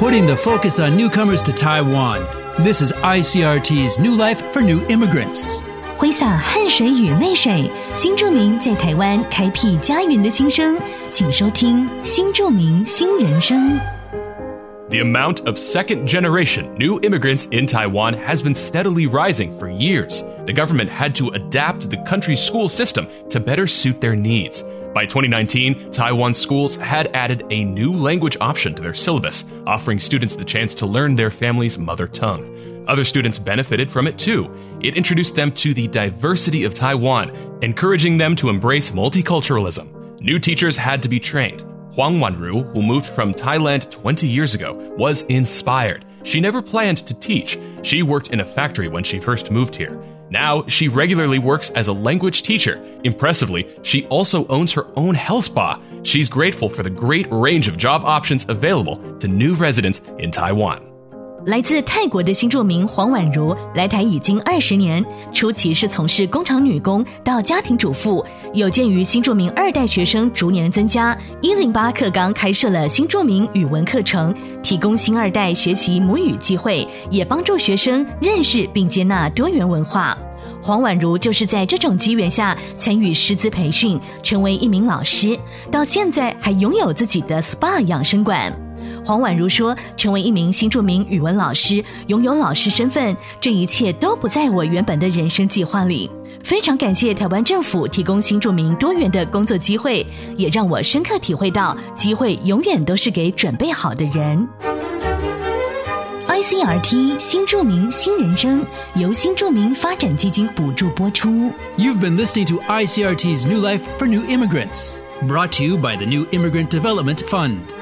putting the focus on newcomers to Taiwan. This is ICRT's New Life for New Immigrants. 挥洒汗水与泪水，新住民在台湾开辟家园的心声，请收听《新住民新人生》。 The amount of second generation new immigrants in Taiwan has been steadily rising for years. The government had to adapt the country's school system to better suit their needs. By 2019, Taiwan schools had added a new language option to their syllabus, offering students the chance to learn their family's mother tongue. Other students benefited from it too. It introduced them to the diversity of Taiwan, encouraging them to embrace multiculturalism. New teachers had to be trained. Huang Wanru, who moved from Thailand 20 years ago, was inspired. She never planned to teach. She worked in a factory when she first moved here. Now, she regularly works as a language teacher. Impressively, she also owns her own health spa. She's grateful for the great range of job options available to new residents in Taiwan. 来自泰国的新住民黄婉如来台已经二十年，初期是从事工厂女工到家庭主妇。有鉴于新住民二代学生逐年增加，一零八课纲开设了新住民语文课程，提供新二代学习母语机会，也帮助学生认识并接纳多元文化。黄婉如就是在这种机缘下参与师资培训，成为一名老师，到现在还拥有自己的 SPA 养生馆。黄婉如说：“成为一名新著名语文老师，拥有老师身份，这一切都不在我原本的人生计划里。非常感谢台湾政府提供新著名多元的工作机会，也让我深刻体会到，机会永远都是给准备好的人。” ICRT 新著名新人生由新著名发展基金补助播出。You've been listening to ICRT's New Life for New Immigrants, brought to you by the New Immigrant Development Fund.